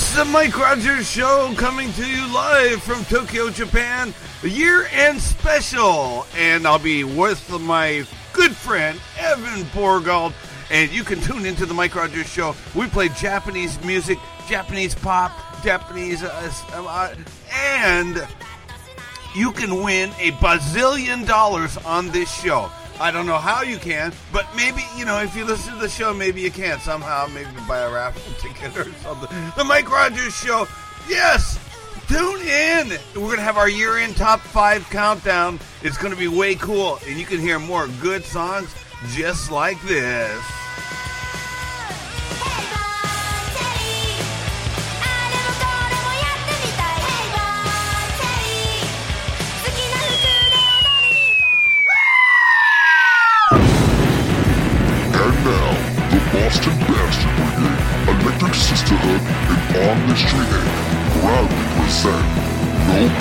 It's the Mike Rogers Show coming to you live from Tokyo, Japan, a year end special. And I'll be with my good friend, Evan Borgold. And you can tune into the Mike Rogers Show. We play Japanese music, Japanese pop, Japanese. Uh, uh, and you can win a bazillion dollars on this show. I don't know how you can, but maybe, you know, if you listen to the show, maybe you can somehow, maybe buy a raffle ticket or something. The Mike Rogers Show. Yes! Tune in! We're going to have our year end top five countdown. It's going to be way cool, and you can hear more good songs just like this.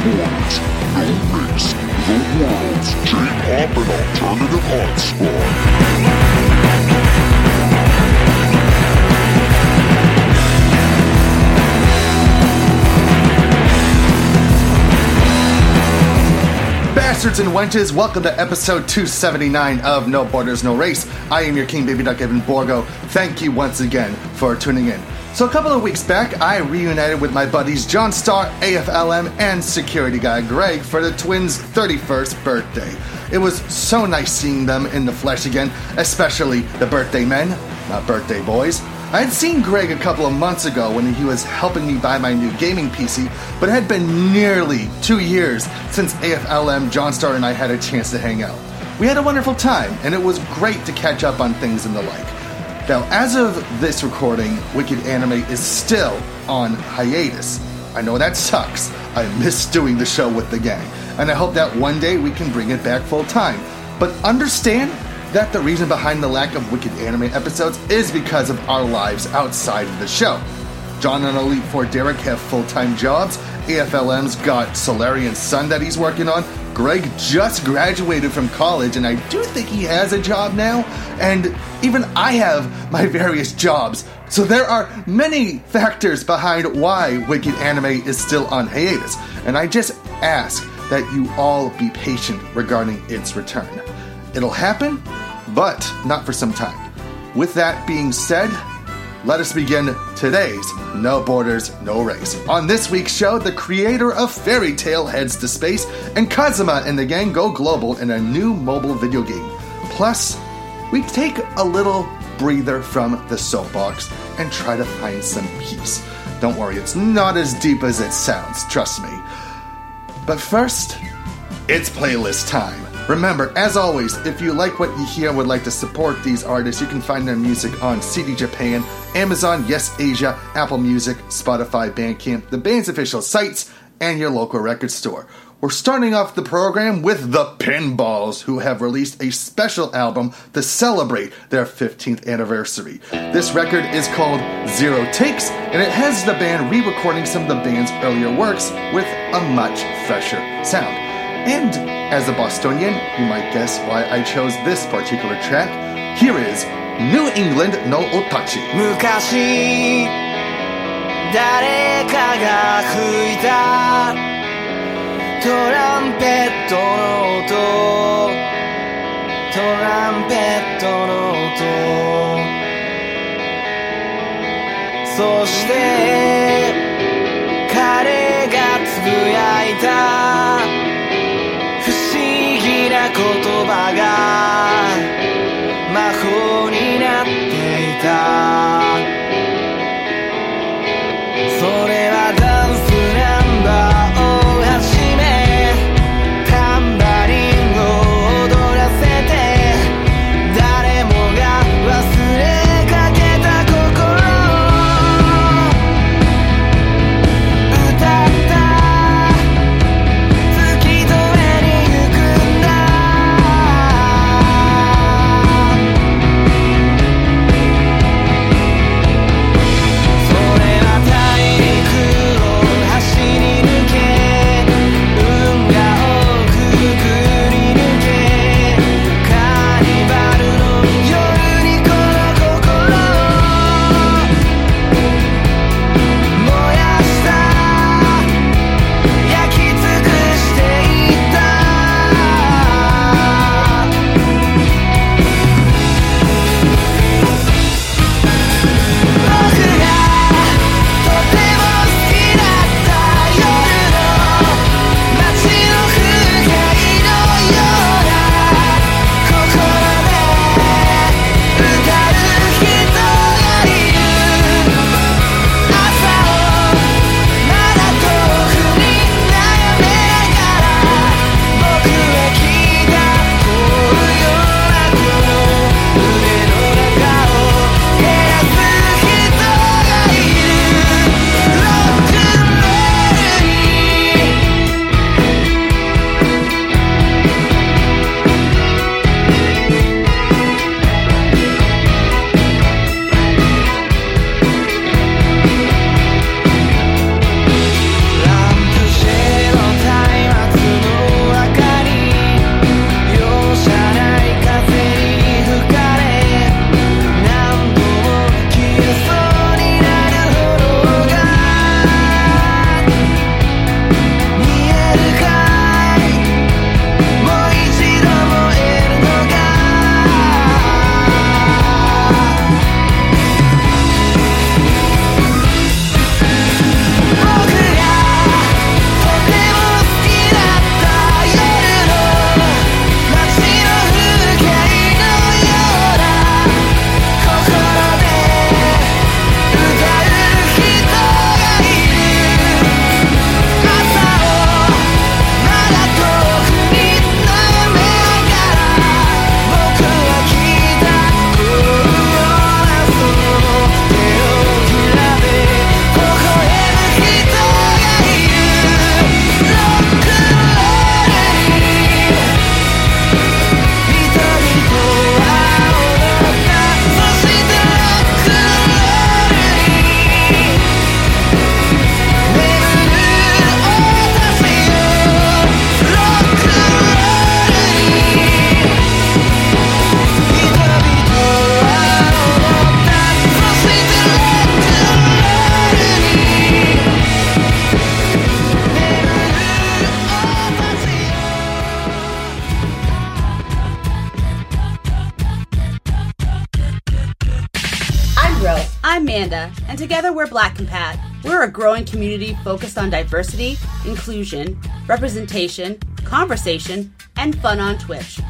Borders, No Race, The World's J-Pop and Alternative Hotspot. Bastards and wenches, welcome to episode 279 of No Borders, No Race. I am your king, Baby Duck Evan Borgo. Thank you once again for tuning in. So, a couple of weeks back, I reunited with my buddies John Starr, AFLM, and security guy Greg for the twins' 31st birthday. It was so nice seeing them in the flesh again, especially the birthday men, not birthday boys. I had seen Greg a couple of months ago when he was helping me buy my new gaming PC, but it had been nearly two years since AFLM, John Star, and I had a chance to hang out. We had a wonderful time, and it was great to catch up on things and the like. Now, as of this recording, Wicked Anime is still on hiatus. I know that sucks. I miss doing the show with the gang, and I hope that one day we can bring it back full time. But understand that the reason behind the lack of Wicked Anime episodes is because of our lives outside of the show. John and Elite Four Derek have full time jobs. AFLM's got Solarian Sun that he's working on. Greg just graduated from college, and I do think he has a job now. And even I have my various jobs. So there are many factors behind why Wicked Anime is still on hiatus. And I just ask that you all be patient regarding its return. It'll happen, but not for some time. With that being said, let us begin today's No Borders, No Race. On this week's show, the creator of Fairy Tail heads to space, and Kazuma and the gang go global in a new mobile video game. Plus, we take a little breather from the soapbox and try to find some peace. Don't worry, it's not as deep as it sounds, trust me. But first, it's playlist time. Remember, as always, if you like what you hear and would like to support these artists, you can find their music on CD Japan, Amazon, Yes Asia, Apple Music, Spotify, Bandcamp, the band's official sites, and your local record store. We're starting off the program with the Pinballs, who have released a special album to celebrate their 15th anniversary. This record is called Zero Takes, and it has the band re recording some of the band's earlier works with a much fresher sound. And as a Bostonian, you might guess why I chose this particular track. Here is New England no Otachi. 昔誰かが吹いたトランペットの音トランペットの音そして彼がつぶやいた不思議な 言葉が community focused on diversity, inclusion, representation, conversation, and fun on Twitch.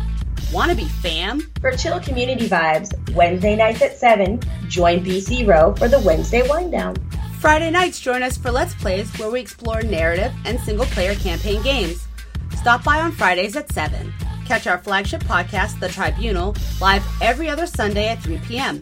Want to be fam? For chill community vibes, Wednesday nights at 7, join BC Row for the Wednesday Wind Down. Friday nights, join us for Let's Plays, where we explore narrative and single player campaign games. Stop by on Fridays at 7. Catch our flagship podcast, The Tribunal, live every other Sunday at 3 p.m.,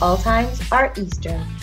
All times are Eastern.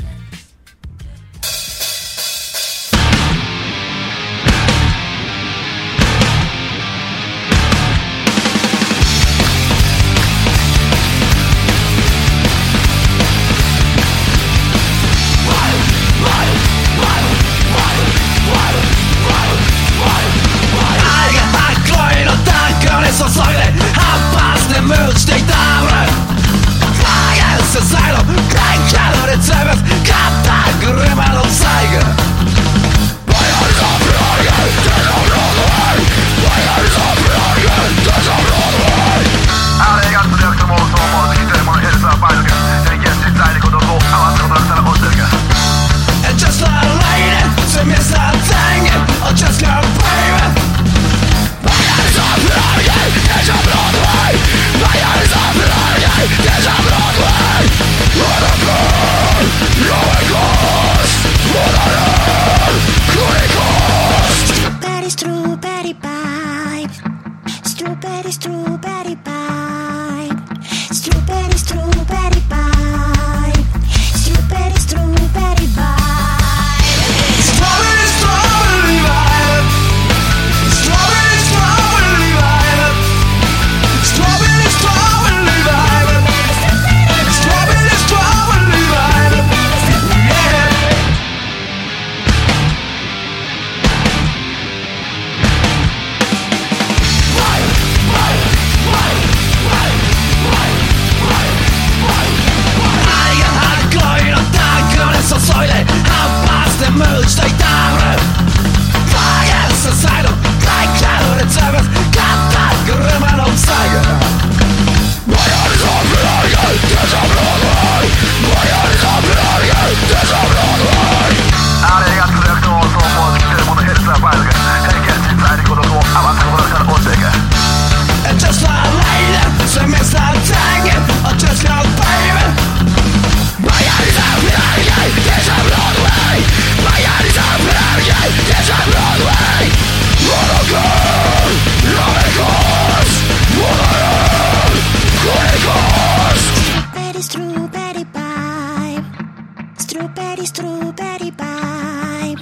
Strawberry, strawberry vibe.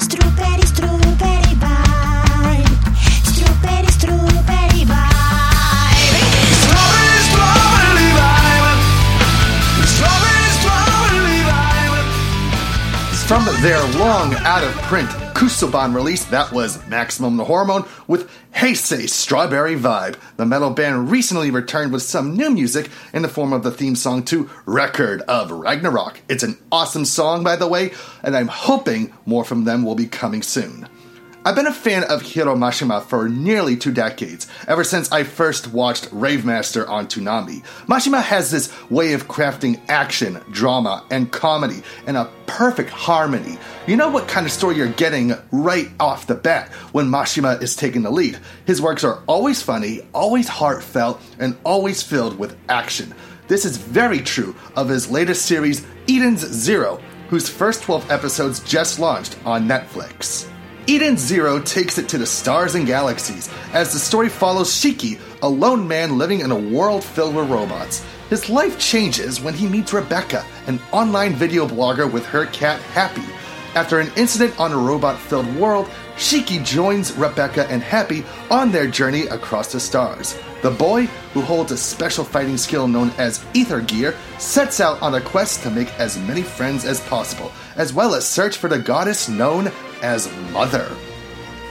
Strawberry, strawberry vibe. Strawberry, strawberry vibe. Strawberry, strawberry vibe Strawberry, strawberry vibe From their long out of print Kusoban release, that was Maximum the Hormone with Heisei Strawberry Vibe. The metal band recently returned with some new music in the form of the theme song to Record of Ragnarok. It's an awesome song, by the way, and I'm hoping more from them will be coming soon. I've been a fan of Hiro Mashima for nearly two decades, ever since I first watched Rave Master on Toonami. Mashima has this way of crafting action, drama, and comedy in a perfect harmony. You know what kind of story you're getting right off the bat when Mashima is taking the lead. His works are always funny, always heartfelt, and always filled with action. This is very true of his latest series, Eden's Zero, whose first 12 episodes just launched on Netflix. Eden Zero takes it to the stars and galaxies as the story follows Shiki, a lone man living in a world filled with robots. His life changes when he meets Rebecca, an online video blogger with her cat Happy. After an incident on a robot filled world, Shiki joins Rebecca and Happy on their journey across the stars. The boy, who holds a special fighting skill known as Ether Gear, sets out on a quest to make as many friends as possible, as well as search for the goddess known as Mother.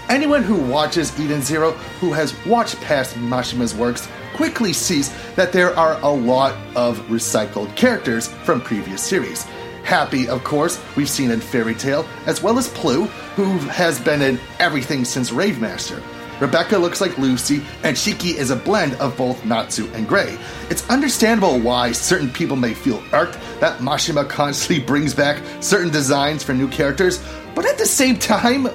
Anyone who watches Eden Zero, who has watched past Mashima's works, quickly sees that there are a lot of recycled characters from previous series. Happy, of course, we've seen in Fairy Tail, as well as Plue, who has been in everything since Rave Master. Rebecca looks like Lucy, and Shiki is a blend of both Natsu and Gray. It's understandable why certain people may feel irked that Mashima constantly brings back certain designs for new characters, but at the same time,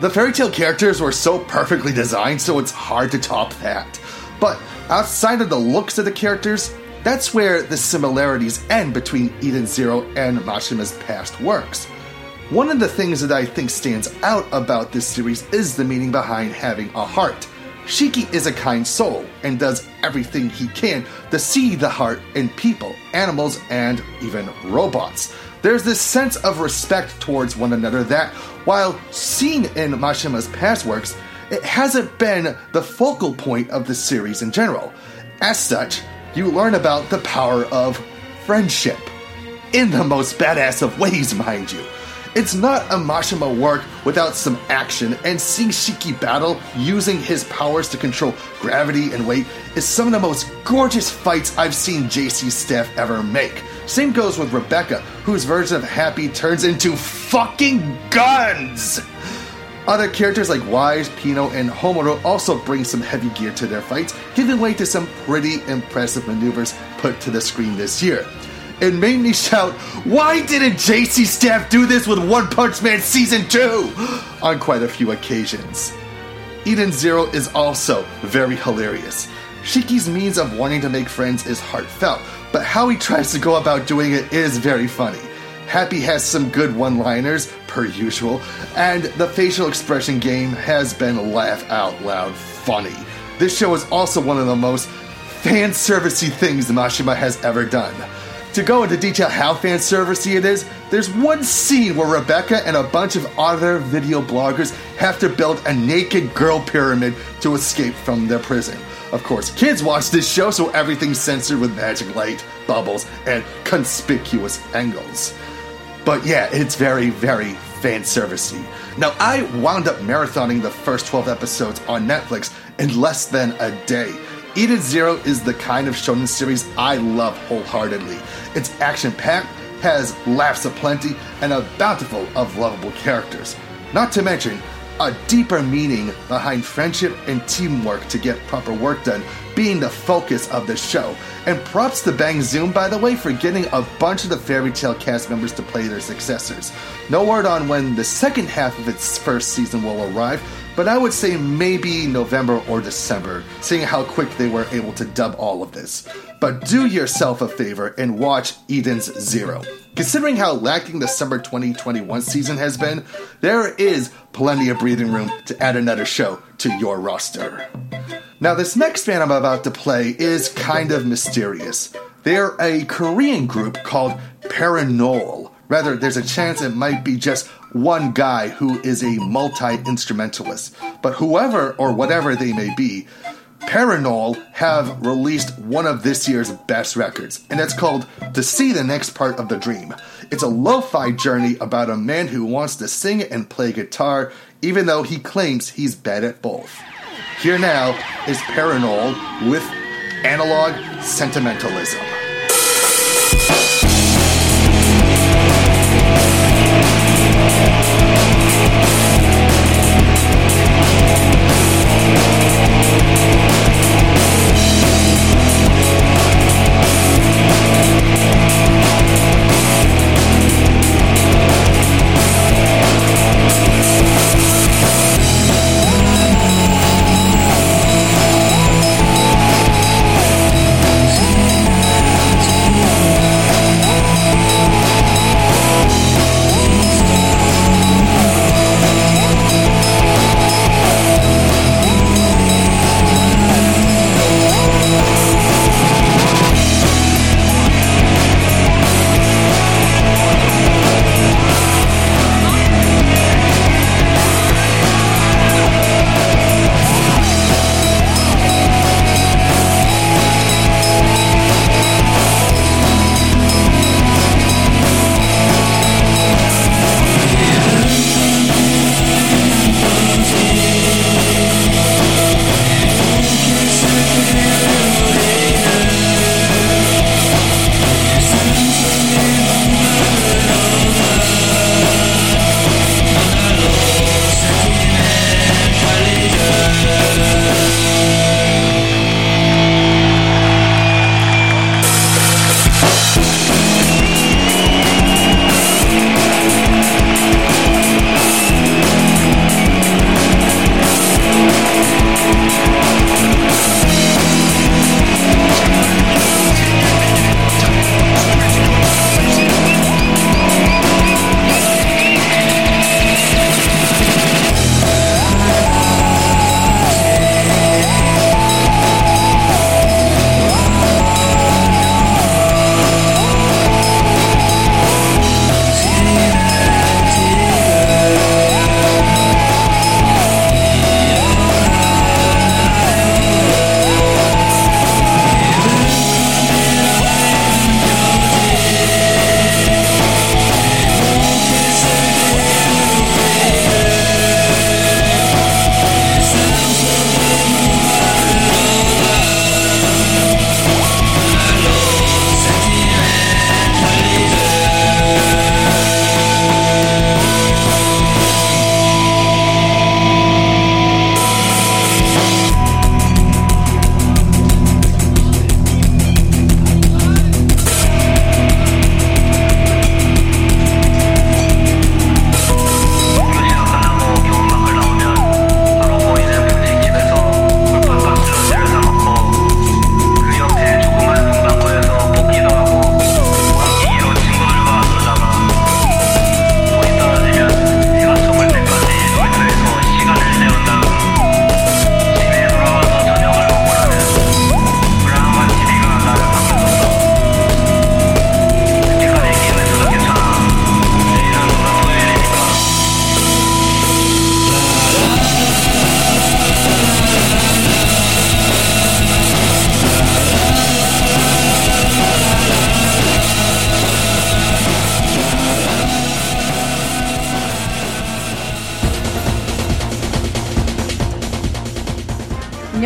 the Fairy Tail characters were so perfectly designed, so it's hard to top that. But outside of the looks of the characters, that's where the similarities end between Eden Zero and Mashima's past works. One of the things that I think stands out about this series is the meaning behind having a heart. Shiki is a kind soul and does everything he can to see the heart in people, animals, and even robots. There's this sense of respect towards one another that, while seen in Mashima's past works, it hasn't been the focal point of the series in general. As such, you learn about the power of friendship. In the most badass of ways, mind you. It's not a Mashima work without some action, and seeing Shiki battle using his powers to control gravity and weight is some of the most gorgeous fights I've seen JC staff ever make. Same goes with Rebecca, whose version of Happy turns into fucking guns! Other characters like Weisz, Pino, and Homura also bring some heavy gear to their fights, giving way to some pretty impressive maneuvers put to the screen this year. It made me shout, Why didn't JC Staff do this with One Punch Man Season 2? on quite a few occasions. Eden Zero is also very hilarious. Shiki's means of wanting to make friends is heartfelt, but how he tries to go about doing it is very funny. Happy has some good one liners, per usual, and the facial expression game has been laugh out loud funny. This show is also one of the most fan servicey things Mashima has ever done. To go into detail how fan servicey it is, there's one scene where Rebecca and a bunch of other video bloggers have to build a naked girl pyramid to escape from their prison. Of course, kids watch this show, so everything's censored with magic light, bubbles, and conspicuous angles. But yeah, it's very, very fan servicey. Now, I wound up marathoning the first 12 episodes on Netflix in less than a day. Eden Zero is the kind of shonen series I love wholeheartedly. It's action packed, has laughs aplenty, and a bountiful of lovable characters. Not to mention, a deeper meaning behind friendship and teamwork to get proper work done being the focus of the show. And props to Bang Zoom, by the way, for getting a bunch of the Fairy Tail cast members to play their successors. No word on when the second half of its first season will arrive, but I would say maybe November or December, seeing how quick they were able to dub all of this. But do yourself a favor and watch Eden's Zero. Considering how lacking the summer 2021 season has been, there is plenty of breathing room to add another show to your roster. Now, this next band I'm about to play is kind of mysterious. They're a Korean group called Parannoul. Rather, there's a chance it might be just one guy who is a multi instrumentalist. But whoever or whatever they may be, Parannoul have released one of this year's best records, and it's called To See the Next Part of the Dream. It's a lo fi journey about a man who wants to sing and play guitar, even though he claims he's bad at both. Here now is Parannoul with Analog Sentimentalism.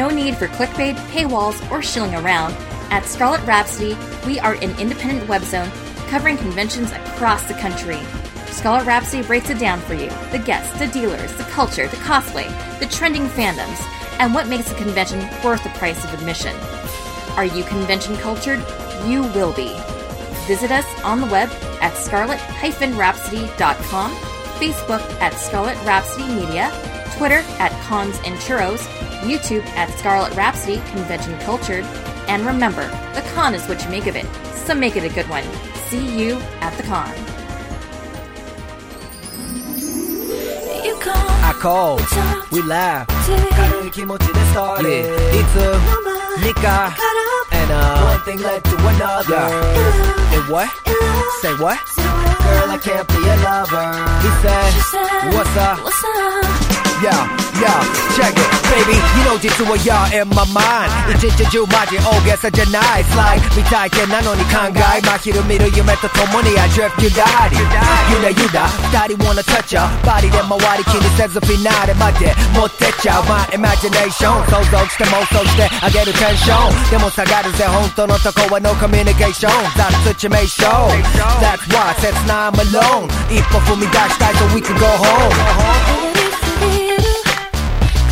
No need for clickbait, paywalls, or shilling around. At Scarlet Rhapsody, we are an independent web zone covering conventions across the country. Scarlet Rhapsody breaks it down for you the guests, the dealers, the culture, the cosplay, the trending fandoms, and what makes a convention worth the price of admission. Are you convention cultured? You will be. Visit us on the web at scarlet-rhapsody.com, Facebook at Scarlet Rhapsody Media, Twitter at Cons and Churros, YouTube at Scarlet Rhapsody Convention Cultured, and remember, the con is what you make of it, so make it a good one. See you at the con. I call, we laugh, 가는 and uh, one thing led to another. Yeah. And what? Say what? Girl, I can't be a lover. He said, what's up? What's up? Yeah. Yeah, check it, baby. You know 実は you're in my mind. 一日中マジ大げさじゃない。Slide 未体験なのに考え。真昼見る夢と共に I drift you daddy. ゆらゆら二人 wanna touch ya. バディで回り気にせずフィナーレまで持ってっちゃう。My imagination 想像して妄想してあげるテンション。でも下がるぜ本当のとこは no communication. That's situation. That's why 切ない I'm alone. 一歩踏み出したい so we can go home.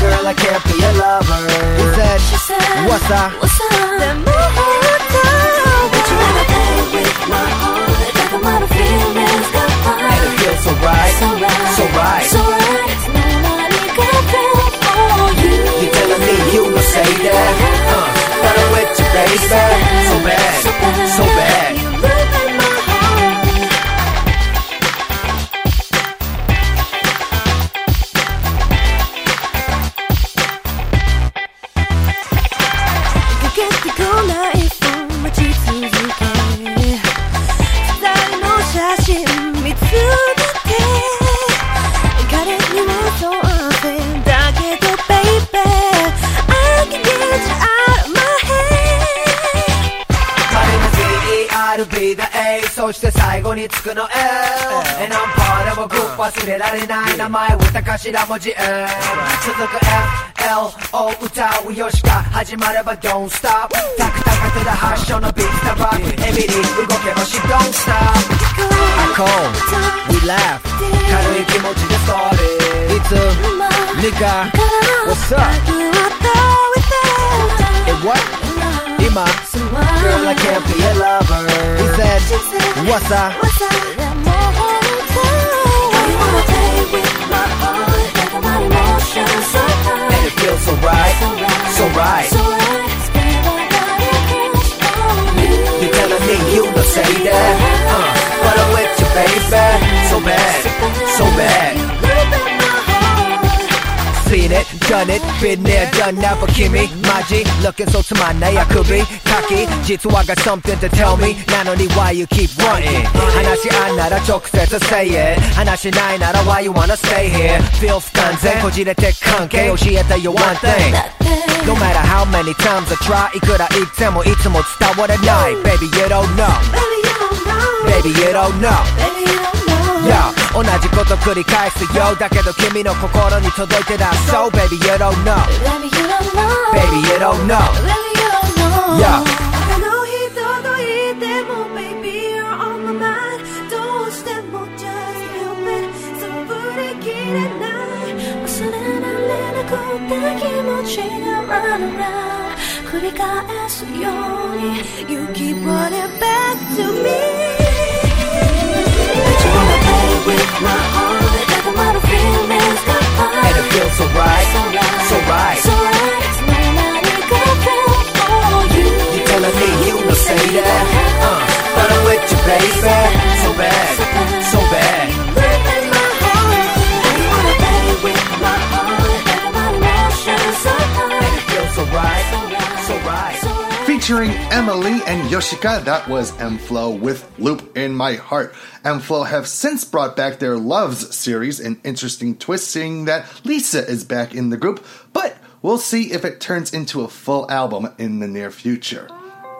girl, I can't be a lover. He said, she said What's up? What's up? 내 무엇도 Would you wanna with my heart? And it feels so right, so right, so right. 없이 나머지? M 저들과 F. L. O. 우타 우여시가. 하지 말아봐 don't stop. 다크다크 하셔 너 big rock 에미리 울고 개버시 don't stop. I call we laugh. 가로의 김오지 the story It's a nigga. What's up? And what? Ima. Girl I can't be a lover. He said what's up? And it feels so right So right. You're telling me you don't say that uh, But I'm with you baby. So bad So bad Seen it, done it, been there, done that for Kimmy, Maji, looking so to my knee. I could be cocky. Jitsu, I got something to tell me. not only why you keep running. 하나씩 안 알아, to say it. 하나씩 나이 why you wanna stay here? Filth 단생, 거짓의 택한 게 요시했다, you one thing. No matter how many times I try, 이끌어 이때 eat some more, stop what a night. Baby, you don't know. Baby, you don't know. Baby, you don't know. Yeah 同じこと繰り返すよだけど君の心に届いてだ So baby you don't know Baby you don't know Yeah 他の人といても Baby you're on my mind どうしても Just help it そう振り切れない忘れられなくて気持ちが Run around 繰り返すように You keep running back to me you my And it feels so right So right So right got feel for you You telling me you don't say that uh, But I'm with you baby So bad So bad Live Featuring Emyli and Yoshika, that was m-flo with Loop in My Heart. m-flo have since brought back their Loves series, an interesting twist seeing that Lisa is back in the group, but we'll see if it turns into a full album in the near future.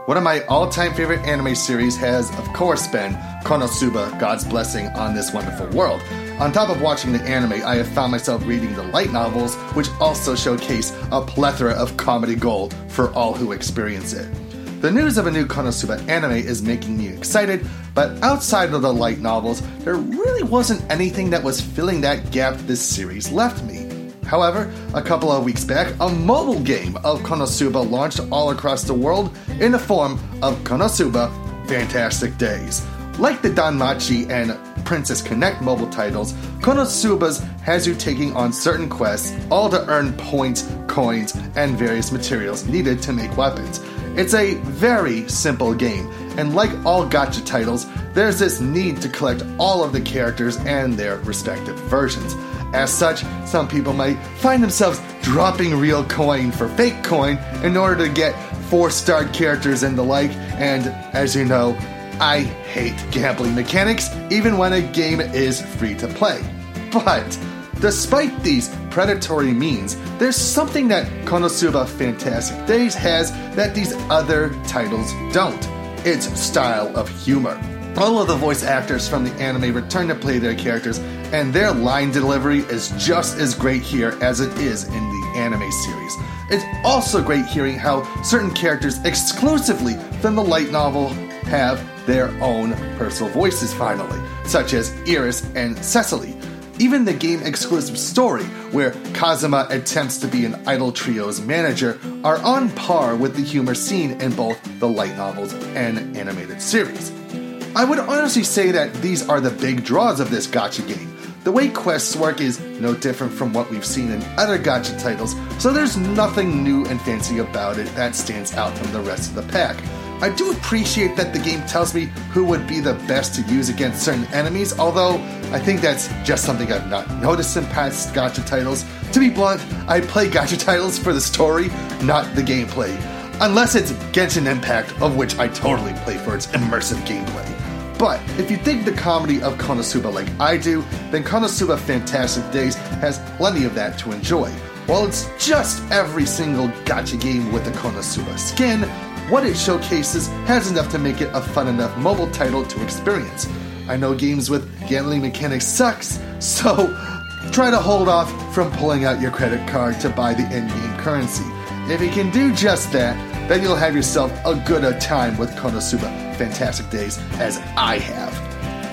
One of my all time favorite anime series has, of course, been Konosuba God's Blessing on This Wonderful World. On top of watching the anime, I have found myself reading the light novels, which also showcase a plethora of comedy gold for all who experience it. The news of a new Konosuba anime is making me excited, but outside of the light novels, there really wasn't anything that was filling that gap this series left me. However, a couple of weeks back, a mobile game of Konosuba launched all across the world in the form of Konosuba Fantastic Days. Like the Danmachi and Princess Connect mobile titles, Konosuba's has you taking on certain quests, all to earn points, coins, and various materials needed to make weapons. It's a very simple game, and like all gacha titles, there's this need to collect all of the characters and their respective versions. As such, some people might find themselves dropping real coin for fake coin in order to get four starred characters and the like, and as you know, I hate gambling mechanics even when a game is free to play. But despite these predatory means, there's something that Konosuba Fantastic Days has that these other titles don't. Its style of humor. All of the voice actors from the anime return to play their characters, and their line delivery is just as great here as it is in the anime series. It's also great hearing how certain characters exclusively from the light novel have their own personal voices finally, such as Iris and Cecily. Even the game exclusive story, where Kazuma attempts to be an Idol Trio's manager, are on par with the humor seen in both the light novels and animated series. I would honestly say that these are the big draws of this gacha game. The way quests work is no different from what we've seen in other gacha titles, so there's nothing new and fancy about it that stands out from the rest of the pack. I do appreciate that the game tells me who would be the best to use against certain enemies, although I think that's just something I've not noticed in past gacha titles. To be blunt, I play gacha titles for the story, not the gameplay. Unless it's Genshin Impact, of which I totally play for its immersive gameplay. But if you dig the comedy of Konosuba like I do, then Konosuba Fantastic Days has plenty of that to enjoy. While it's just every single gacha game with a Konosuba skin, what it showcases has enough to make it a fun enough mobile title to experience. I know games with gambling mechanics sucks, so try to hold off from pulling out your credit card to buy the in-game currency. If you can do just that, then you'll have yourself a good a time with Konosuba Fantastic Days as I have.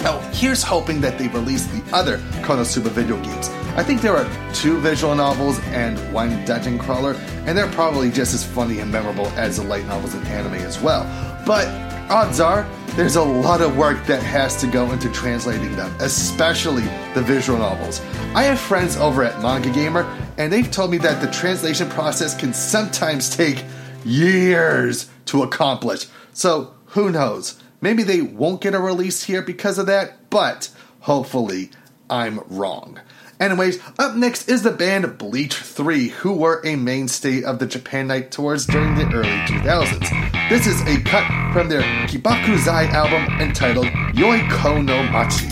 Now, here's hoping that they release the other Konosuba video games. I think there are two visual novels and one dungeon crawler, and they're probably just as funny and memorable as the light novels and anime as well. But odds are, there's a lot of work that has to go into translating them, especially the visual novels. I have friends over at Manga Gamer, and they've told me that the translation process can sometimes take years to accomplish. So, who knows? Maybe they won't get a release here because of that, but hopefully I'm wrong. Anyways, up next is the band Bleach 3, who were a mainstay of the Japan Night tours during the early 2000s. This is a cut from their Kibakuzai album entitled Yoi Ko no Machi.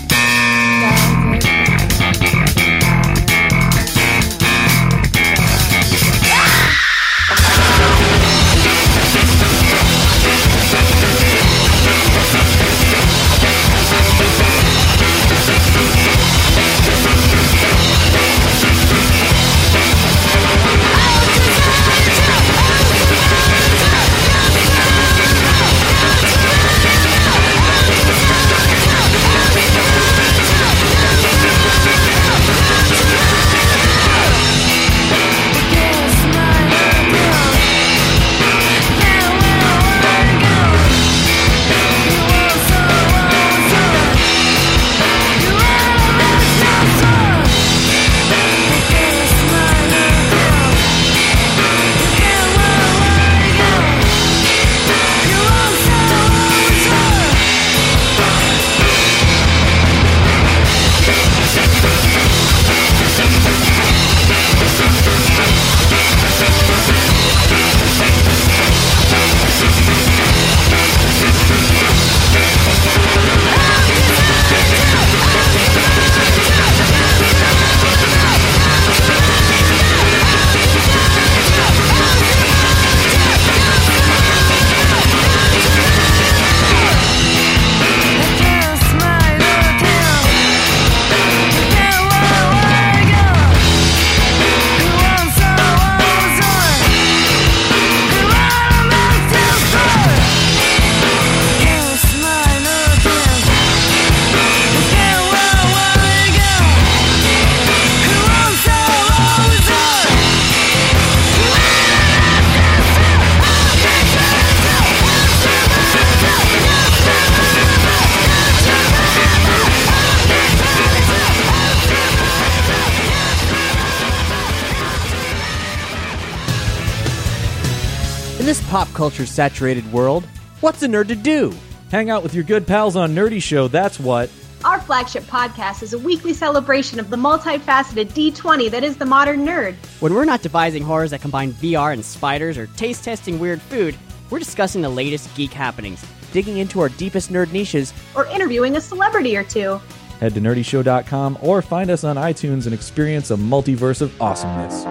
Culture saturated world, what's a nerd to do? Hang out with your good pals on Nerdy Show, that's what. Our flagship podcast is a weekly celebration of the multifaceted D20 that is the modern nerd. When we're not devising horrors that combine VR and spiders or taste testing weird food, we're discussing the latest geek happenings, digging into our deepest nerd niches, or interviewing a celebrity or two. Head to nerdyshow.com or find us on iTunes and experience a multiverse of awesomeness.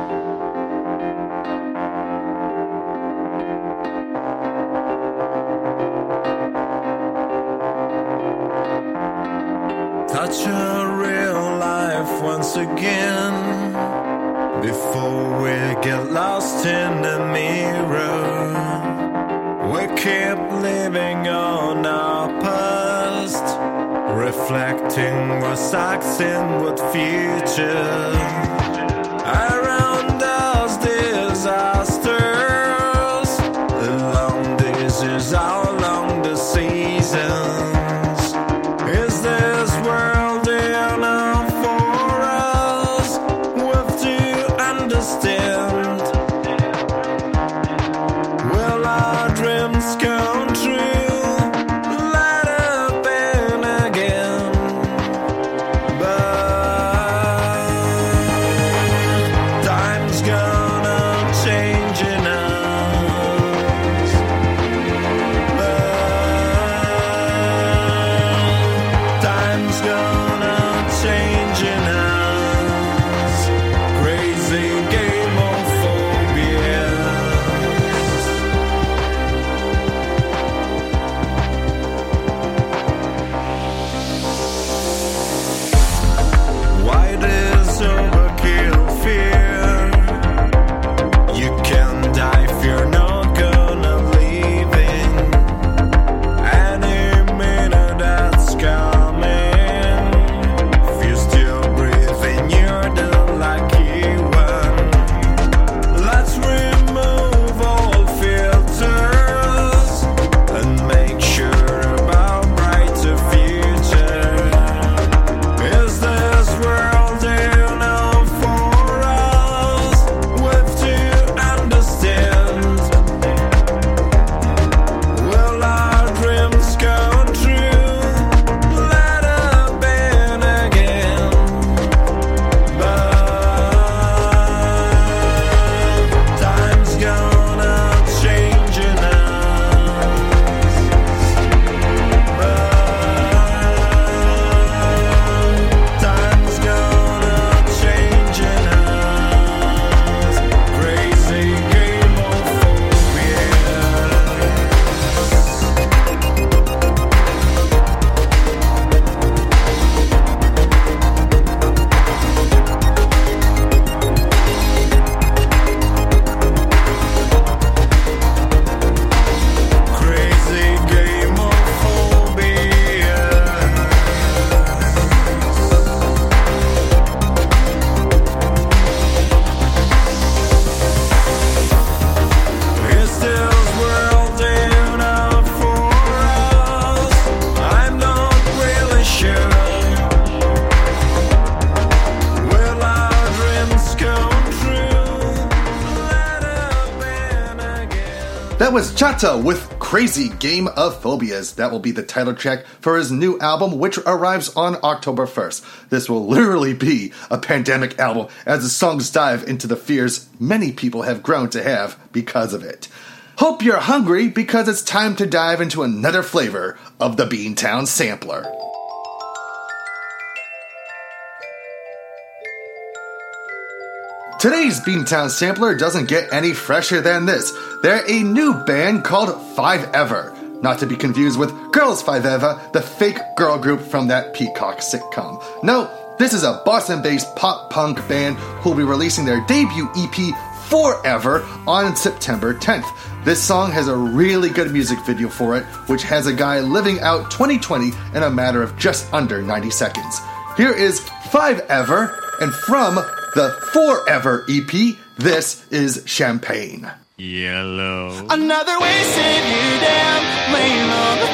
That with Crazy Game of Phobias. That will be the title track for his new album, which arrives on October 1st. This will literally be a pandemic album as the songs dive into the fears many people have grown to have because of it. Hope you're hungry because it's time to dive into another flavor of the Beantown Sampler. Today's Beantown Sampler doesn't get any fresher than this. They're a new band called Five Ever. Not to be confused with Girls5eva, the fake girl group from that Peacock sitcom. No, this is a Boston based pop punk band who'll be releasing their debut EP Forever on September 10th. This song has a really good music video for it, which has a guy living out 2020 in a matter of just under 90 seconds. Here is Five Ever, and from the Forever EP, this is Champagne. Yellow. Another way sit you down, laying on the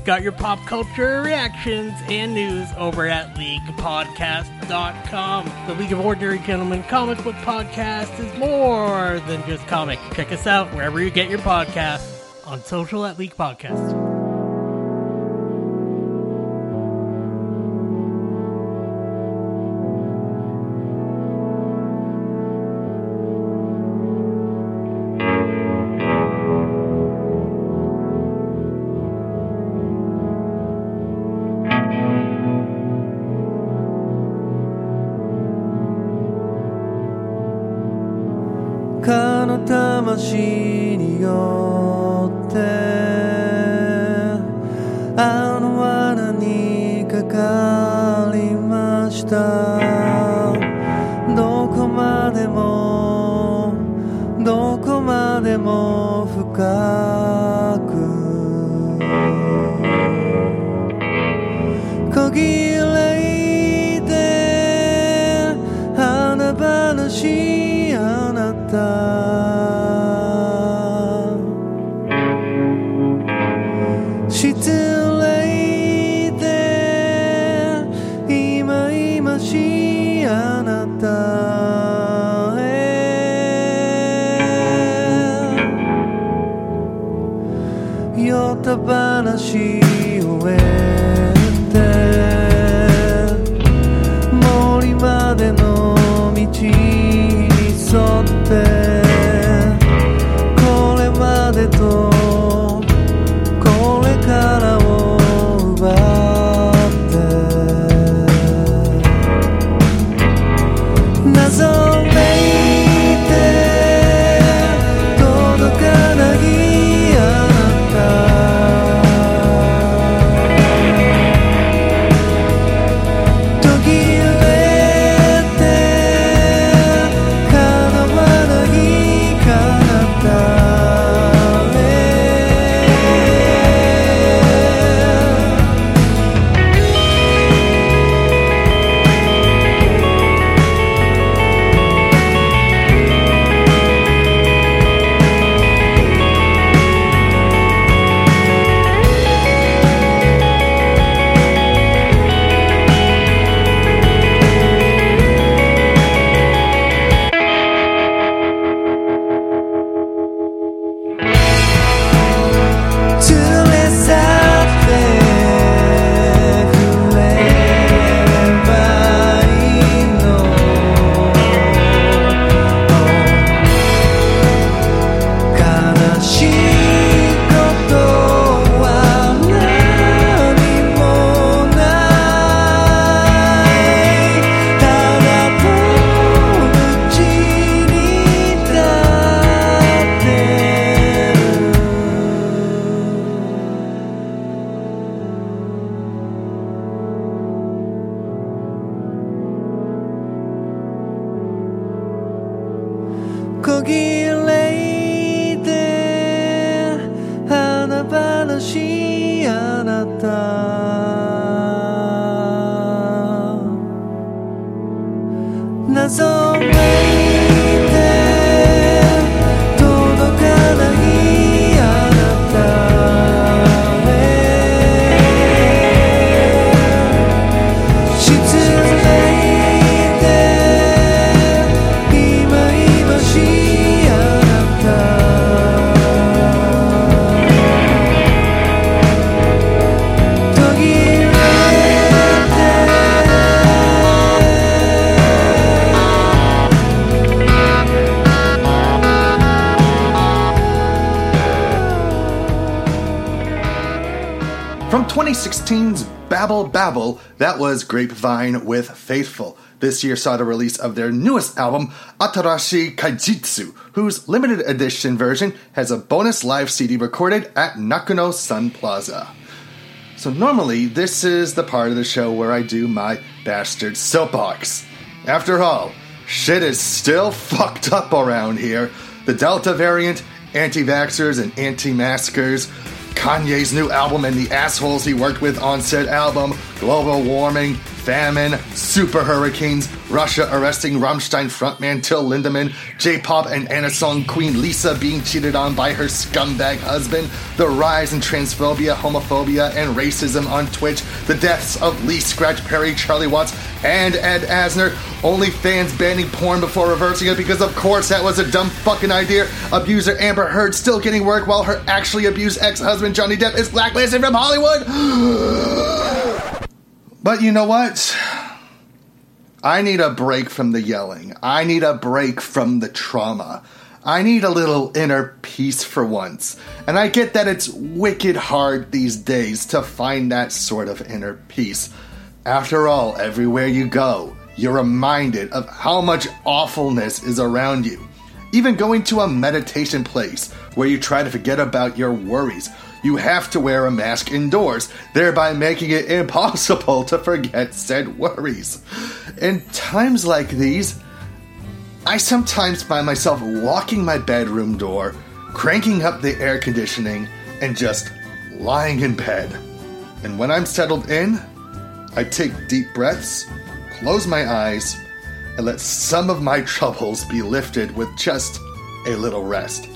we've got your pop culture reactions and news over at LeaguePodcast.com. The League of Ordinary Gentlemen comic book podcast is more than just comic. Check us out wherever you get your podcasts on social at League Podcast.「She. Grapevine with Faithful. This year saw the release of their newest album, Atarashii Kajitsu, whose limited edition version has a bonus live CD recorded at Nakano Sun Plaza. So normally, this is the part of the show where I do my bastard soapbox. After all, shit is still fucked up around here. The Delta variant, anti vaxxers and anti maskers, Kanye's new album and the assholes he worked with on said album, global warming, famine, super hurricanes, Russia arresting Rammstein frontman Till Lindemann, J-pop and anisong queen Lisa being cheated on by her scumbag husband, the rise in transphobia, homophobia, and racism on Twitch, the deaths of Lee Scratch Perry, Charlie Watts, and Ed Asner, OnlyFans banning porn before reversing it because of course that was a dumb fucking idea. Abuser Amber Heard still getting work while her actually abused ex-husband Johnny Depp is blacklisted from Hollywood. but you know what? I need a break from the yelling. I need a break from the trauma. I need a little inner peace for once. And I get that it's wicked hard these days to find that sort of inner peace. After all, everywhere you go, you're reminded of how much awfulness is around you. Even going to a meditation place where you try to forget about your worries, you have to wear a mask indoors, thereby making it impossible to forget said worries. In times like these, I sometimes find myself locking my bedroom door, cranking up the air conditioning, and just lying in bed. And when I'm settled in, I take deep breaths, close my eyes, and let some of my troubles be lifted with just a little rest.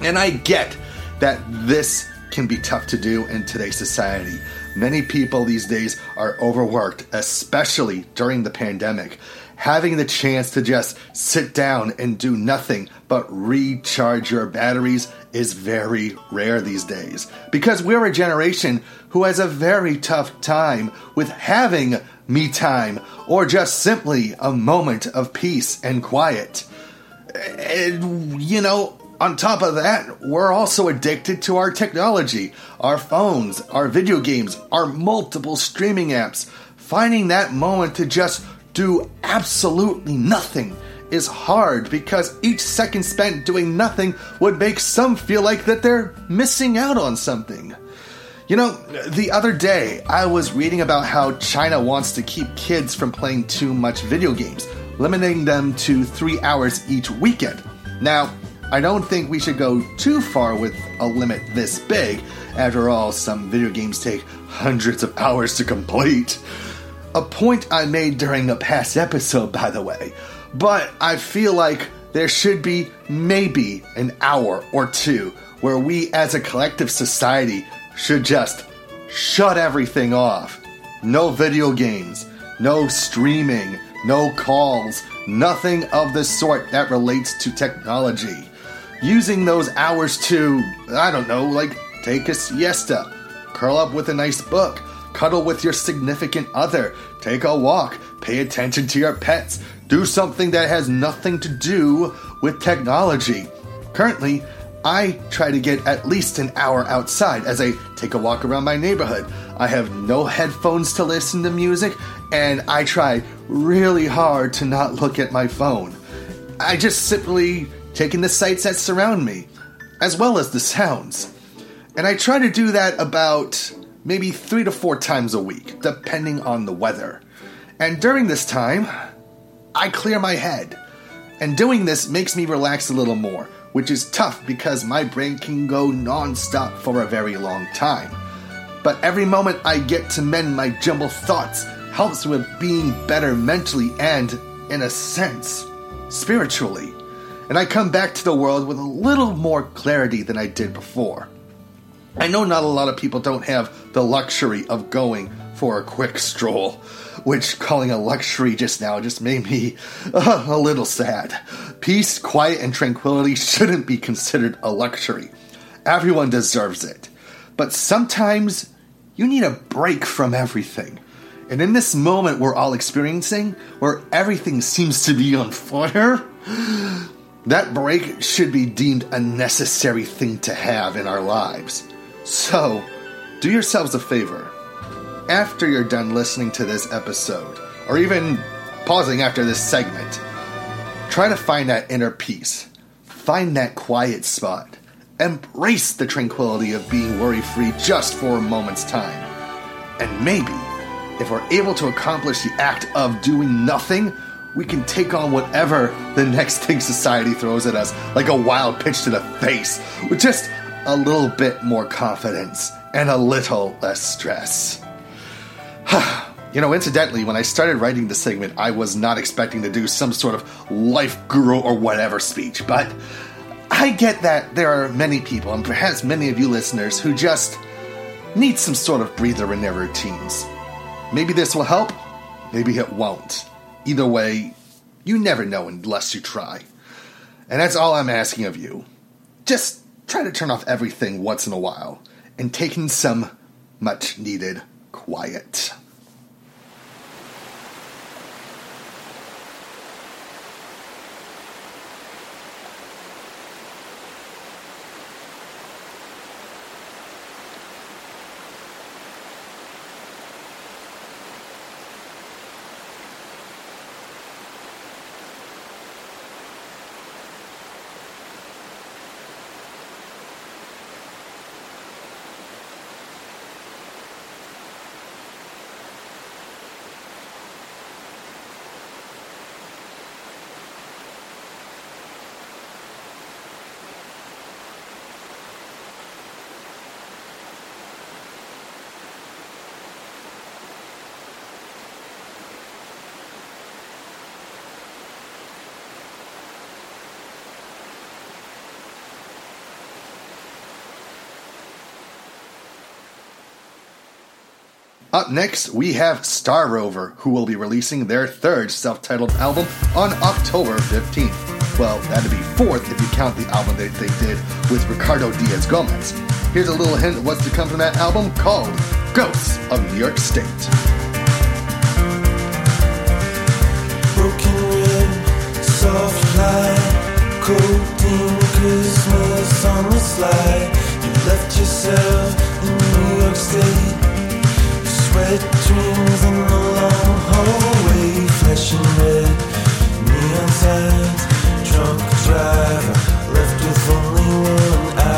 And I get that this can be tough to do in today's society. Many people these days are overworked, especially during the pandemic. Having the chance to just sit down and do nothing but recharge your batteries is very rare these days. Because we're a generation who has a very tough time with having me time or just simply a moment of peace and quiet. And, you know, on top of that, we're also addicted to our technology, our phones, our video games, our multiple streaming apps. Finding that moment to just do absolutely nothing is hard because each second spent doing nothing would make some feel like that they're missing out on something. You know, the other day I was reading about how China wants to keep kids from playing too much video games, limiting them to three hours each weekend. Now, I don't think we should go too far with a limit this big. After all, some video games take hundreds of hours to complete. A point I made during a past episode, by the way. But I feel like there should be maybe an hour or two where we as a collective society should just shut everything off. No video games, no streaming, no calls, nothing of the sort that relates to technology using those hours to, I don't know, like take a siesta, curl up with a nice book, cuddle with your significant other, take a walk, pay attention to your pets, do something that has nothing to do with technology. Currently, I try to get at least an hour outside as I take a walk around my neighborhood. I have no headphones to listen to music, and I try really hard to not look at my phone. I just simply taking the sights that surround me, as well as the sounds. And I try to do that about maybe three to four times a week, depending on the weather. And during this time, I clear my head. And doing this makes me relax a little more, which is tough because my brain can go non-stop for a very long time. But every moment I get to mend my jumbled thoughts helps with being better mentally and, in a sense, spiritually and I come back to the world with a little more clarity than I did before. I know not a lot of people don't have the luxury of going for a quick stroll, which calling a luxury just now just made me uh, a little sad. Peace, quiet, and tranquility shouldn't be considered a luxury. Everyone deserves it. But sometimes you need a break from everything. And in this moment we're all experiencing, where everything seems to be on fire, that break should be deemed a necessary thing to have in our lives. So, do yourselves a favor. After you're done listening to this episode, or even pausing after this segment, try to find that inner peace. Find that quiet spot. Embrace the tranquility of being worry free just for a moment's time. And maybe, if we're able to accomplish the act of doing nothing, we can take on whatever the next thing society throws at us, like a wild pitch to the face, with just a little bit more confidence and a little less stress. You know, incidentally, when I started writing the segment, I was not expecting to do some sort of life guru or whatever speech, but I get that there are many people, and perhaps many of you listeners, who just need some sort of breather in their routines. Maybe this will help, maybe it won't. Either way, you never know unless you try. And that's all I'm asking of you. Just try to turn off everything once in a while and take in some much needed quiet. Up next, we have Star Rover, who will be releasing their third self titled album on October 15th. Well, that'd be fourth if you count the album that they did with Ricardo Diaz Gomez. Here's a little hint of what's to come from that album called Ghosts of New York State. Broken red, soft light, coating Christmas on the slide. You left yourself in New York State. Dreams in the long hallway, flashing red, neon signs. Drunk driver, left with only one eye.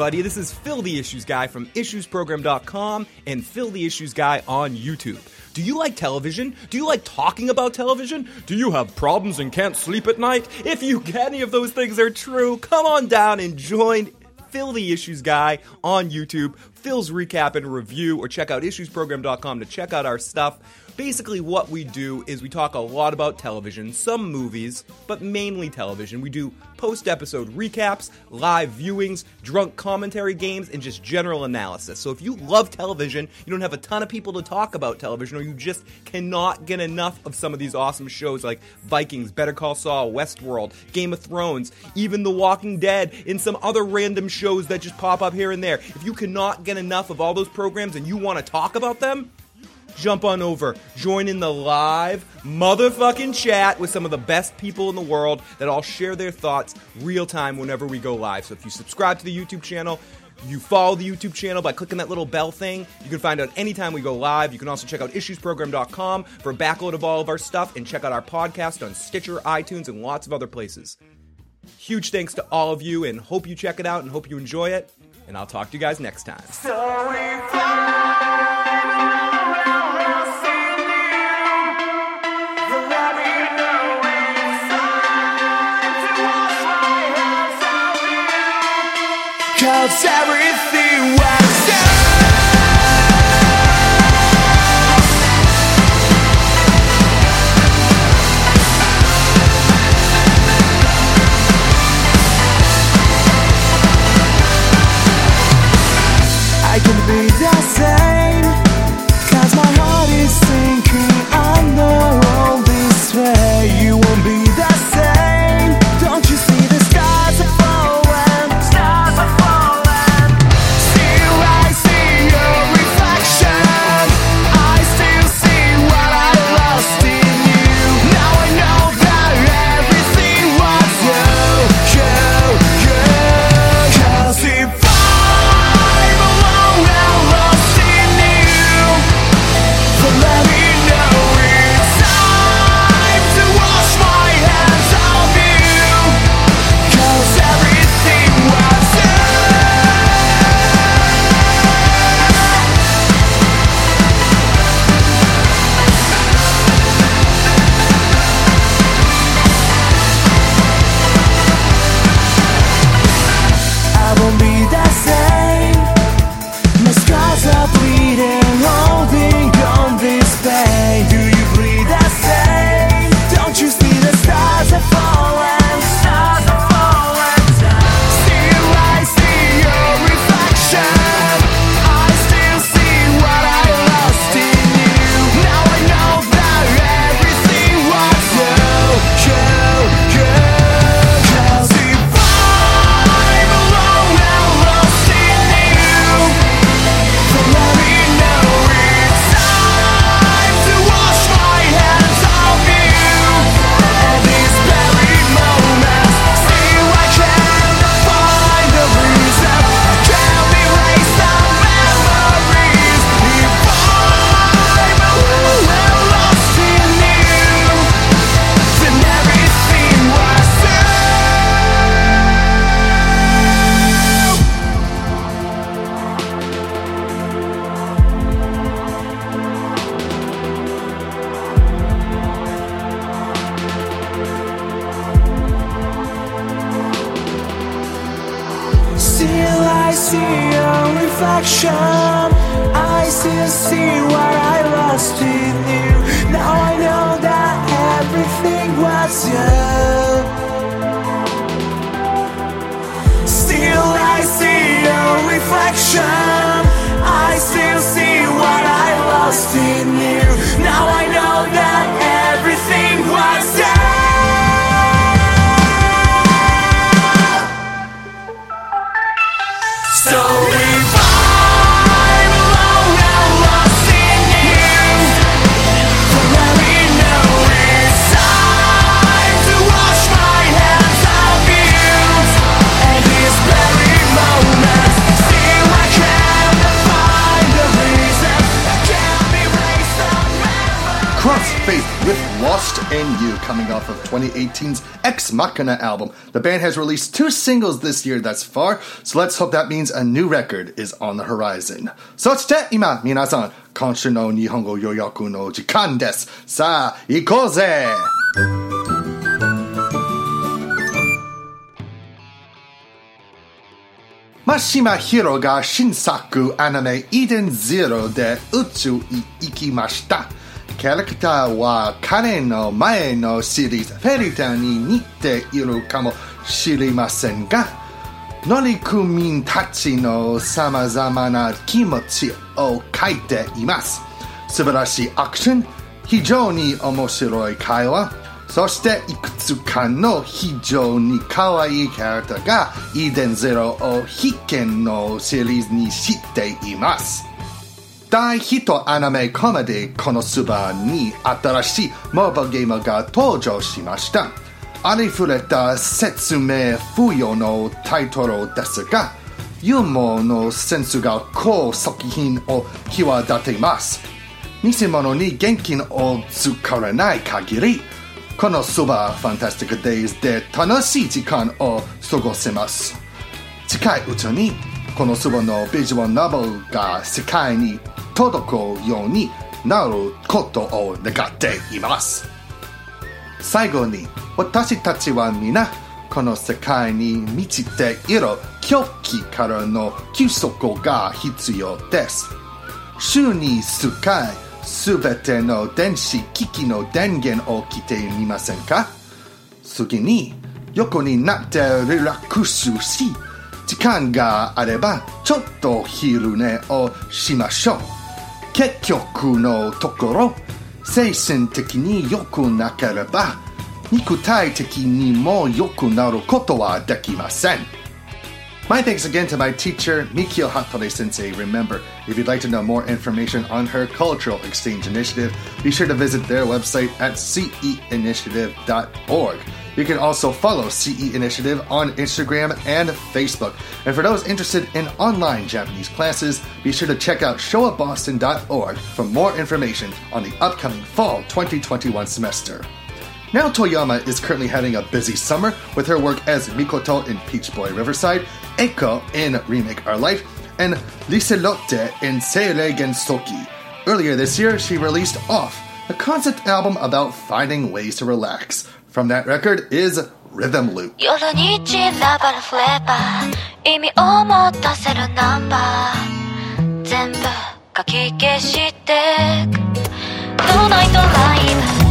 Everybody. This is Phil the Issues Guy from IssuesProgram.com and Phil the Issues Guy on YouTube. Do you like television? Do you like talking about television? Do you have problems and can't sleep at night? If you any of those things are true, come on down and join Phil the Issues Guy on YouTube. Phil's recap and review, or check out issuesprogram.com to check out our stuff. Basically, what we do is we talk a lot about television, some movies, but mainly television. We do post episode recaps, live viewings, drunk commentary games, and just general analysis. So if you love television, you don't have a ton of people to talk about television, or you just cannot get enough of some of these awesome shows like Vikings, Better Call Saul, Westworld, Game of Thrones, even The Walking Dead, and some other random shows that just pop up here and there. If you cannot get enough of all those programs and you want to talk about them, jump on over, join in the live motherfucking chat with some of the best people in the world that all share their thoughts real time whenever we go live. So if you subscribe to the YouTube channel, you follow the YouTube channel by clicking that little bell thing. You can find out anytime we go live. You can also check out issuesprogram.com for a backload of all of our stuff and check out our podcast on Stitcher, iTunes, and lots of other places. Huge thanks to all of you and hope you check it out and hope you enjoy it. And I'll talk to you guys next time. Cause everything was I can be the same Cause my heart is sinking. I know all this way you, coming off of 2018's Ex Machina album. The band has released two singles this year thus far, so let's hope that means a new record is on the horizon. So today, ima minasan, konshu no nihongo yoyaku no jikan desu. Sa, ikou ze! Mashima Hiro ga Shinsaku anime Eden Zero de Utsu i Ikimashita キャラクターは彼の前のシリーズ。フェリタに似ているかもしれませんが乗組員たちの様々な気持ちを書いています。素晴らしいアクション非常に面白い会話。そしていくつかの非常に可愛いキャラクターがイーデンゼロを必見のシリーズにしています。大ヒットアニメコメディこのスバに新しいモーバゲームが登場しました。ありふれた説明不要のタイトルですがユーモアのセンスが高作品を際立てます。偽物に現金を使わない限りこのスーパーファンタスティックデイズで楽しい時間を過ごせます。近いうちにこのスーパーのビジュアルノベルが世界に届くようになることを願っています。最後に私たちは皆この世界に満ちている狂気からの休息が必要です。週に数回すべての電子機器の電源を切ってみませんか？次に横になってリラックスし時間があればちょっと昼寝をしましょう。結局のところ精神的に良くなければ肉体的にも良くなることはできません My thanks again to my teacher, Mikio Hattori Sensei. Remember, if you'd like to know more information on her cultural exchange initiative, be sure to visit their website at ceinitiative.org. You can also follow CE Initiative on Instagram and Facebook. And for those interested in online Japanese classes, be sure to check out showupboston.org for more information on the upcoming fall 2021 semester. Nao Toyama is currently having a busy summer with her work as Mikoto in Peach Boy Riverside, Eiko in Remake Our Life, and Liselotte in Seirei Gensouki. Earlier this year, she released Off, a concept album about finding ways to relax. 夜に散らばるフレーバー。意味を持たせるナンバー。全部かき消してく。ノー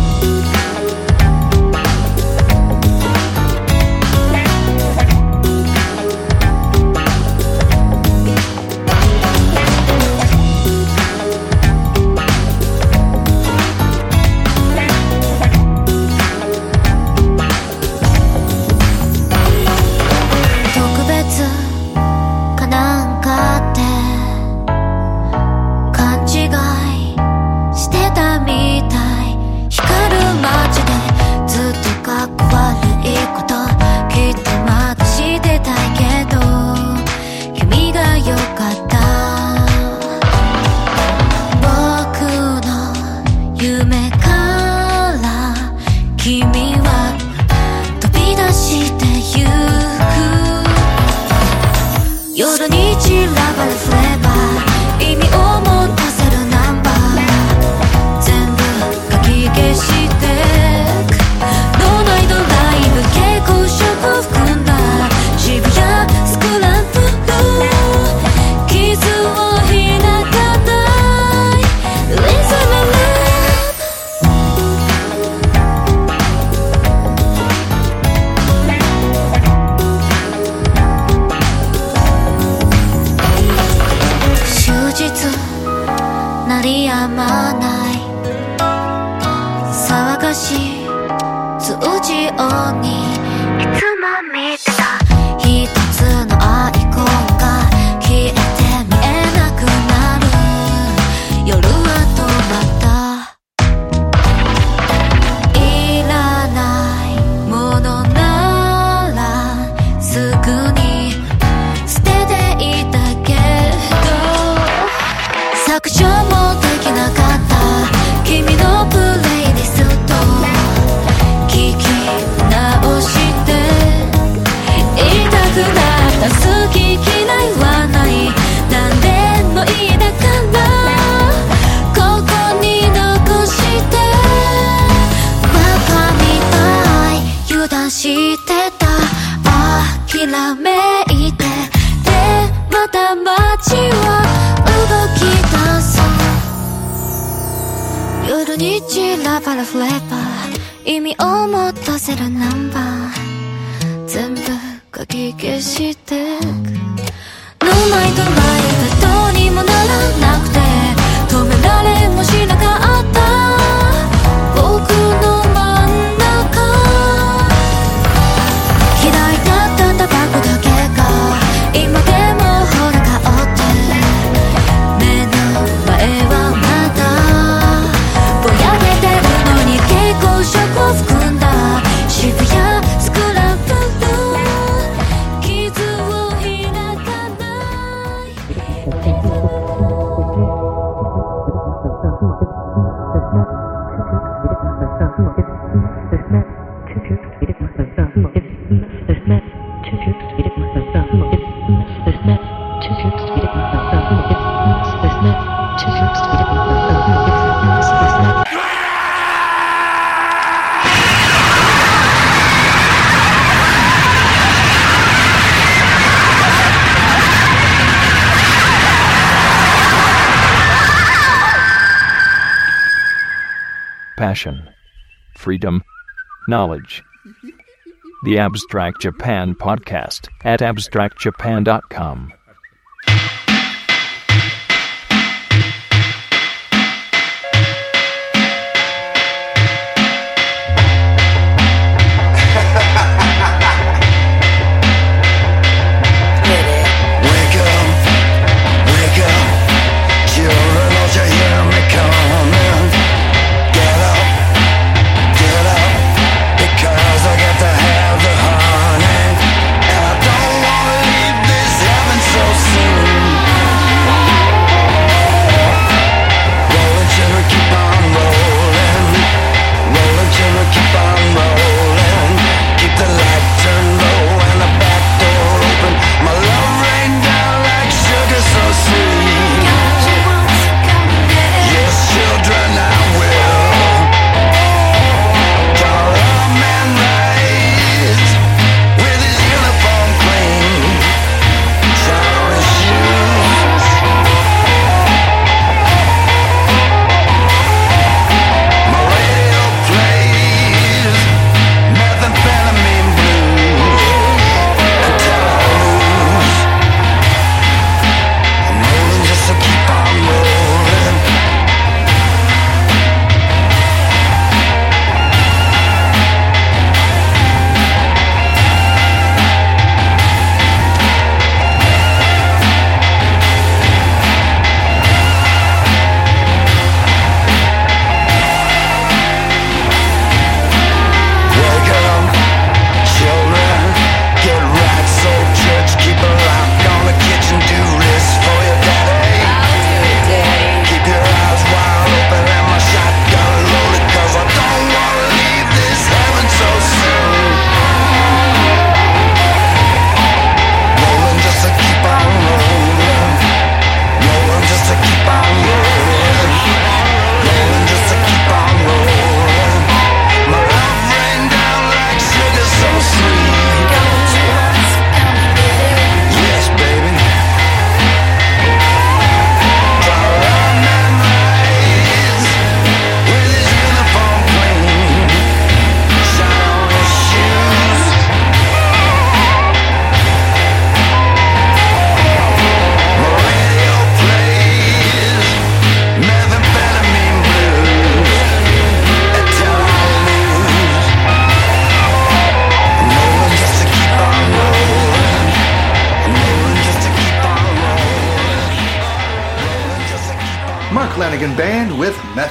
knowledge. The Abstract Japan Podcast at abstractjapan.com.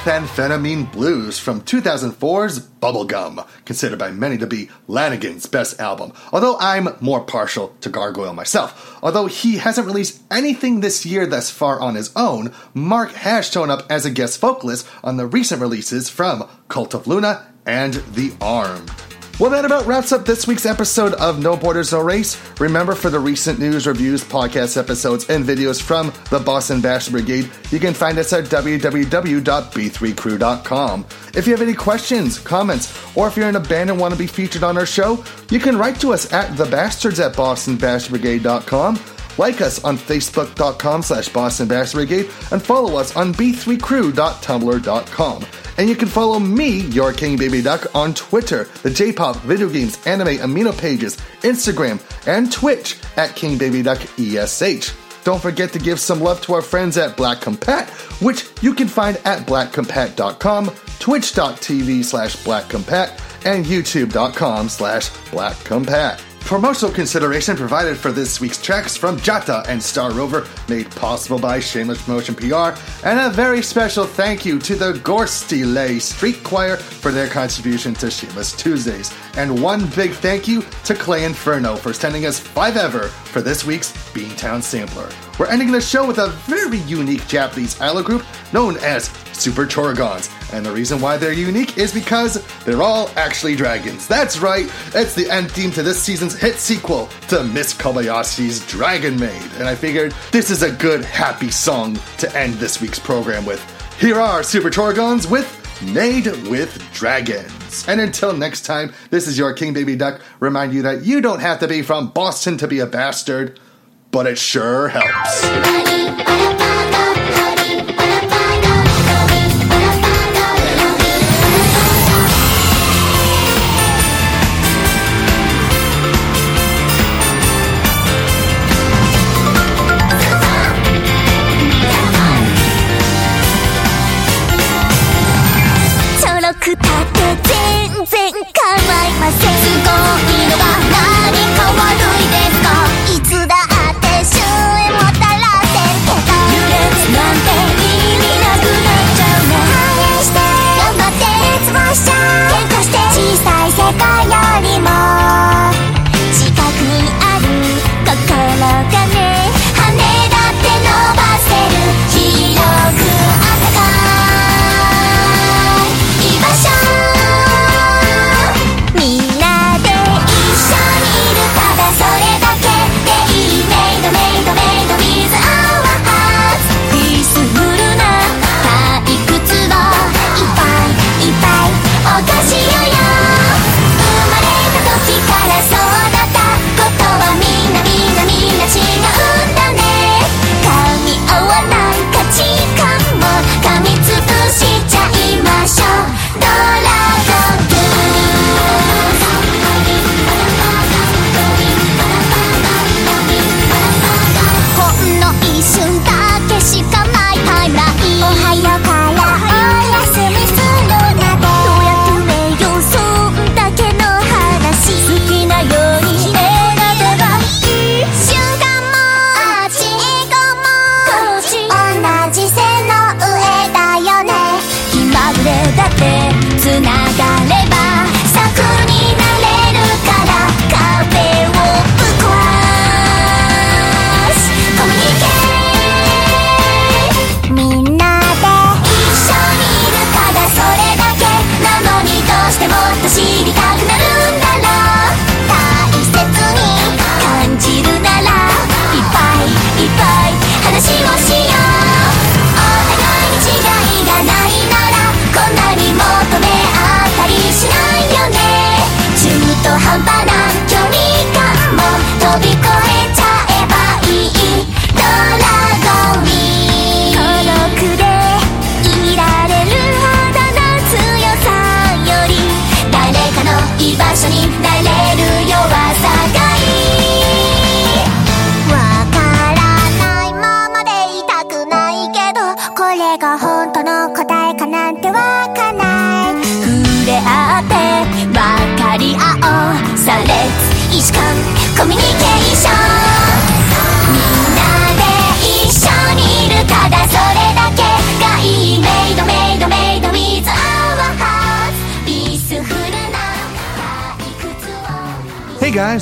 Methamphetamine Blues from 2004's Bubblegum, considered by many to be Lanegan's best album, although I'm more partial to Gargoyle myself. Although he hasn't released anything this year thus far on his own, Mark has shown up as a guest vocalist on the recent releases from Cult of Luna and The Armed. Well, that about wraps up this week's episode of No Borders, No Race. Remember, for the recent news, reviews, podcast episodes, and videos from the Boston Bastard Brigade, you can find us at www.b3crew.com. If you have any questions, comments, or if you're in a band and want to be featured on our show, you can write to us at thebastards at bostonbashbrigade.com like us on facebook.com slash Boston Bash and follow us on b3crew.tumblr.com. And you can follow me, your King Baby Duck, on Twitter, the J-pop, video games, anime, amino pages, Instagram, and Twitch at King Baby Duck ESH. Don't forget to give some love to our friends at Black Compat, which you can find at blackcompat.com, twitch.tv slash blackcompat, and youtube.com slash blackcompat. Promotional consideration provided for this week's tracks from Jata and Star Rover, made possible by Shameless Promotion PR, and a very special thank you to the Gorsty Lay Street Choir for their contribution to Shameless Tuesdays. And one big thank you to Clay Inferno for sending us five ever for this week's Beantown Sampler. We're ending the show with a very unique Japanese idol group known as Super Chorogons. And the reason why they're unique is because they're all actually dragons. That's right, it's the end theme to this season's hit sequel to Miss Kobayashi's Dragon Maid. And I figured this is a good, happy song to end this week's program with. Here are Super Chorogons with Maid with Dragons. And until next time, this is your King Baby Duck. Remind you that you don't have to be from Boston to be a bastard, but it sure helps.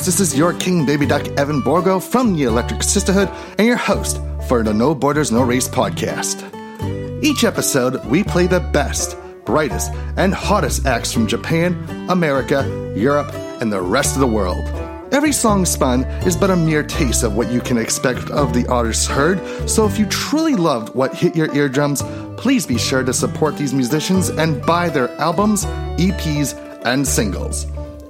This is your King Baby Duck Evan Borgo from the Electric Sisterhood and your host for the No Borders No Race podcast. Each episode, we play the best, brightest, and hottest acts from Japan, America, Europe, and the rest of the world. Every song spun is but a mere taste of what you can expect of the artists heard, so if you truly loved what hit your eardrums, please be sure to support these musicians and buy their albums, EPs, and singles.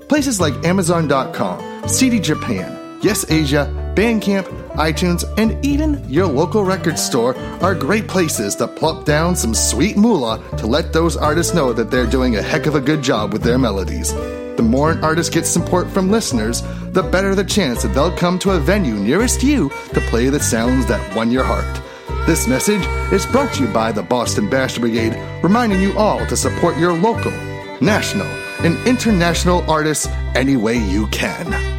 Places like Amazon.com, CD Japan, Yes Asia, Bandcamp, iTunes, and even your local record store are great places to plop down some sweet moolah to let those artists know that they're doing a heck of a good job with their melodies. The more an artist gets support from listeners, the better the chance that they'll come to a venue nearest you to play the sounds that won your heart. This message is brought to you by the Boston Bastard Brigade, reminding you all to support your local, national, and international artists any way you can.